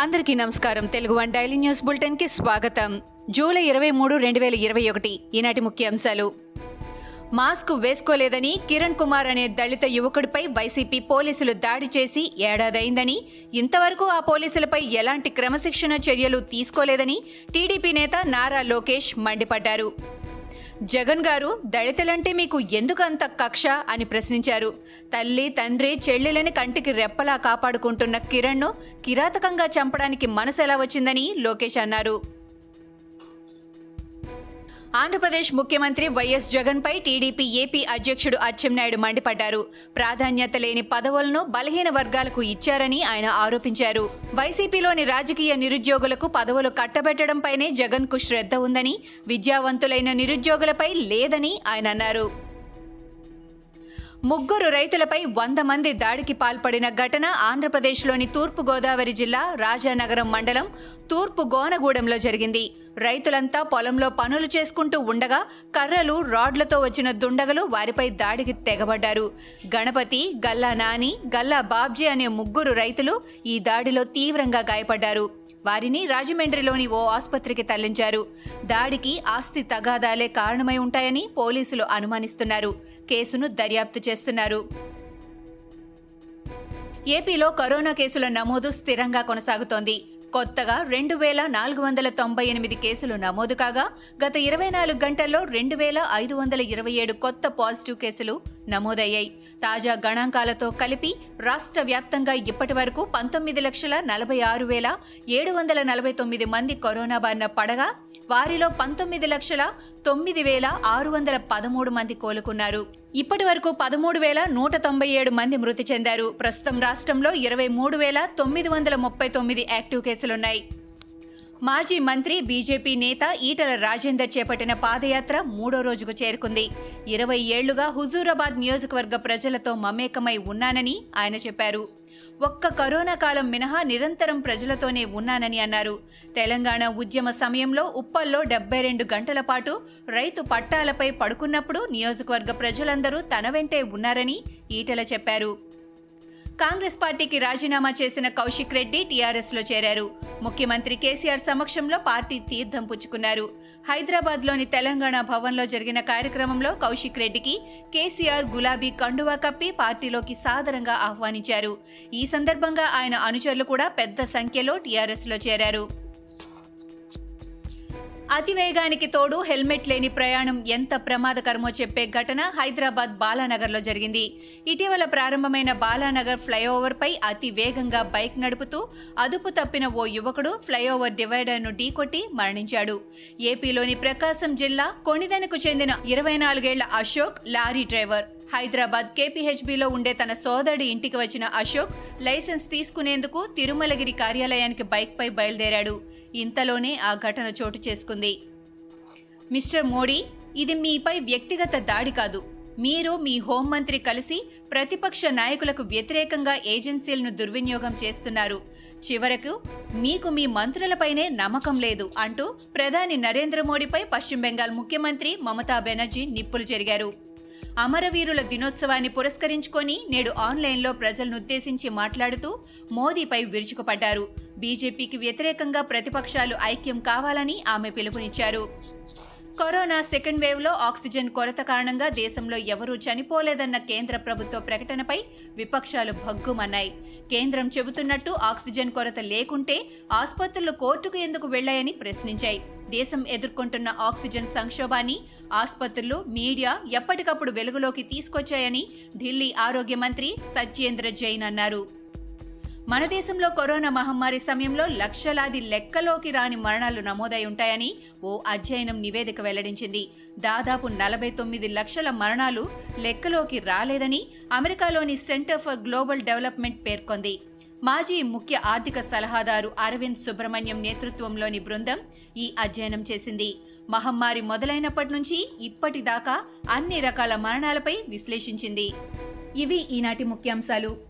అందరికీ నమస్కారం. Telugu one daily news బులెటిన్కి స్వాగతం. జూలై ఇరవై మూడు రెండు వేల ఇరవై ఒకటి. ఈనాటి ముఖ్యాంశాలు. మాస్క్ వేసుకోలేదని కిరణ్ కుమార్ అనే దళిత యువకుడిపై వైసీపీ పోలీసులు దాడి చేసి ఏడాదైందని ఇంతవరకు ఆ పోలీసులపై ఎలాంటి క్రమశిక్షణ చర్యలు తీసుకోలేదని టీడీపీ నేత నారా లోకేష్ మండిపడ్డారు. జగన్ గారు దళితులంటే మీకు ఎందుకు అంత కక్ష అని ప్రశ్నించారు. తల్లి తండ్రి చెల్లెలని కంటికి రెప్పలా కాపాడుకుంటున్న కిరణ్ను కిరాతకంగా చంపడానికి మనసు ఎలా వచ్చిందని లోకేష్ అన్నారు. ఆంధ్రప్రదేశ్ ముఖ్యమంత్రి వైఎస్ జగన్పై టీడీపీ ఏపీ అధ్యక్షుడు అచ్చెన్నాయుడు మండిపడ్డారు. ప్రాధాన్యత లేని పదవులను బలహీన వర్గాలకు ఇచ్చారని ఆయన ఆరోపించారు. వైసీపీలోని రాజకీయ నిరుద్యోగులకు పదవులు కట్టబెట్టడంపైనే జగన్కు శ్రద్ధ ఉందని విద్యావంతులైన నిరుద్యోగులపై లేదని ఆయన అన్నారు. ముగ్గురు రైతులపై వంద మంది దాడికి పాల్పడిన ఘటన ఆంధ్రప్రదేశ్లోని తూర్పు గోదావరి జిల్లా రాజానగరం మండలం తూర్పు గోనగూడెంలో జరిగింది. రైతులంతా పొలంలో పనులు చేసుకుంటూ ఉండగా కర్రలు రాడ్లతో వచ్చిన దుండగలు వారిపై దాడికి తెగబడ్డారు. గణపతి గల్లా నాని గల్లా బాబ్జీ అనే ముగ్గురు రైతులు ఈ దాడిలో తీవ్రంగా గాయపడ్డారు. వారిని రాజమండ్రిలోని ఓ ఆసుపత్రికి తరలించారు. దాడికి ఆస్తి తగాదాలే కారణమై ఉంటాయని పోలీసులు అనుమానిస్తున్నారు. కేసును దర్యాప్తు చేస్తున్నారు. ఏపీలో కరోనా కేసుల నమోదు స్థిరంగా కొనసాగుతోంది. కొత్తగా రెండు వేల నాలుగు వందల తొంభై ఎనిమిది కేసులు నమోదు కాగా గత ఇరవై నాలుగు గంటల్లో రెండు వేల ఐదు వందల ఇరవై ఏడు కొత్త పాజిటివ్ కేసులు నమోదయ్యాయి. తాజా గణాంకాలతో కలిపి రాష్ట్ర వ్యాప్తంగా ఇప్పటి వరకు పంతొమ్మిది లక్షల నలభై ఆరు వేల ఏడు వందల నలభై తొమ్మిది మంది కరోనా బారిన పడగా వారిలో పంతొమ్మిది లక్షల తొమ్మిది వేల ఆరు వందల పదమూడు మంది కోలుకున్నారు. ఇప్పటి వరకు పదమూడు వేల నూట తొంభై ఏడు మంది మృతి చెందారు. ప్రస్తుతం రాష్ట్రంలో ఇరవై మూడు వేల తొమ్మిది వందల ముప్పై తొమ్మిది యాక్టివ్ కేసులున్నాయి. మాజీ మంత్రి బీజేపీ నేత ఈటల రాజేందర్ చేపట్టిన పాదయాత్ర మూడో రోజుకు చేరుకుంది. ఇరవై ఏళ్ళుగా హుజూరాబాద్ నియోజకవర్గ ప్రజలతో మమేకమై ఉన్నానని ఆయన చెప్పారు. ఒక్క కరోనా కాలం మినహా నిరంతరం ప్రజలతోనే ఉన్నానని అన్నారు. తెలంగాణ ఉద్యమ సమయంలో ఉప్పల్లో డెబ్బై రెండు గంటల పాటు రైతు పట్టాలపై పడుకున్నప్పుడు నియోజకవర్గ ప్రజలందరూ తన వెంటే ఉన్నారని ఈటల చెప్పారు. కాంగ్రెస్ పార్టీకి రాజీనామా చేసిన కౌశిక్ రెడ్డి టీఆర్ఎస్లో చేరారు. ముఖ్యమంత్రి కేసీఆర్ సమక్షంలో పార్టీ తీర్థం పుచ్చుకున్నారు. హైదరాబాద్లోని తెలంగాణ భవన్లో జరిగిన కార్యక్రమంలో కౌశిక్ రెడ్డికి కేసీఆర్ గులాబీ కండువా కప్పి పార్టీలోకి సాదరంగా ఆహ్వానించారు. ఈ సందర్భంగా ఆయన అనుచరులు కూడా పెద్ద సంఖ్యలో టీఆర్ఎస్లో చేరారు. అతివేగానికి తోడు హెల్మెట్ లేని ప్రయాణం ఎంత ప్రమాదకరమో చెప్పే ఘటన హైదరాబాద్ బాలానగర్లో జరిగింది. ఇటీవల ప్రారంభమైన బాలానగర్ ఫ్లైఓవర్ పై అతి వేగంగా బైక్ నడుపుతూ అదుపు తప్పిన ఓ యువకుడు ఫ్లైఓవర్ డివైడర్ను ఢీకొట్టి మరణించాడు. ఏపీలోని ప్రకాశం జిల్లా కొణిదెనకు చెందిన ఇరవై నాలుగేళ్ళ అశోక్ లారీ డ్రైవర్. హైదరాబాద్ కేపీహెచ్బీలో ఉండే తన సోదరుడి ఇంటికి వచ్చిన అశోక్ లైసెన్స్ తీసుకునేందుకు తిరుమలగిరి కార్యాలయానికి బైక్పై బయలుదేరాడు. ఇంతలోనే ఆ ఘటన చోటు చేసుకుంది. మిస్టర్ మోడీ ఇది మీపై వ్యక్తిగత దాడి కాదు. మీరు మీ హోంమంత్రి కలిసి ప్రతిపక్ష నాయకులకు వ్యతిరేకంగా ఏజెన్సీలను దుర్వినియోగం చేస్తున్నారు. చివరకు మీకు మీ మంత్రులపైనే నమ్మకం లేదు అంటూ ప్రధాని నరేంద్ర మోడీపై పశ్చిమ బెంగాల్ ముఖ్యమంత్రి మమతా బెనర్జీ నిప్పులు జరిగారు. అమరవీరుల దినోత్సవాన్ని పురస్కరించుకొని నేడు ఆన్లైన్లో ప్రజలనుద్దేశించి మాట్లాడుతూ మోదీపై విరుచుకుపడ్డారు. బీజేపీకి వ్యతిరేకంగా ప్రతిపక్షాలు ఐక్యం కావాలని ఆమె పిలుపునిచ్చారు. కరోనా సెకండ్ వేవ్లో ఆక్సిజన్ కొరత కారణంగా దేశంలో ఎవరూ చనిపోలేదన్న కేంద్ర ప్రభుత్వ ప్రకటనపై విపక్షాలు భగ్గుమన్నాయి. కేంద్రం చెబుతున్నట్టు ఆక్సిజన్ కొరత లేకుంటే ఆసుపత్రులు కోర్టుకు ఎందుకు వెళ్ళాయని ప్రశ్నించాయి. దేశం ఎదుర్కొంటున్న ఆక్సిజన్ సంక్షోభాన్ని ఆసుపత్రులు మీడియా ఎప్పటికప్పుడు వెలుగులోకి తీసుకొచ్చాయని ఢిల్లీ ఆరోగ్య మంత్రి సత్యేంద్ర జైన్ అన్నారు. మన దేశంలో కరోనా మహమ్మారి సమయంలో లక్షలాది లెక్కలోకి రాని మరణాలు నమోదై ఉంటాయని ఓ అధ్యయనం నివేదిక వెల్లడించింది. దాదాపు నలభై తొమ్మిది లక్షల మరణాలు లెక్కలోకి రాలేదని అమెరికాలోని సెంటర్ ఫర్ గ్లోబల్ డెవలప్మెంట్ పేర్కొంది. మాజీ ముఖ్య ఆర్థిక సలహాదారు అరవింద్ సుబ్రహ్మణ్యం నేతృత్వంలోని బృందం ఈ అధ్యయనం చేసింది. మహమ్మారి మొదలైనప్పటి నుంచి ఇప్పటిదాకా అన్ని రకాల మరణాలపై విశ్లేషించింది. ఇవి ఈనాటి ముఖ్యాంశాలు.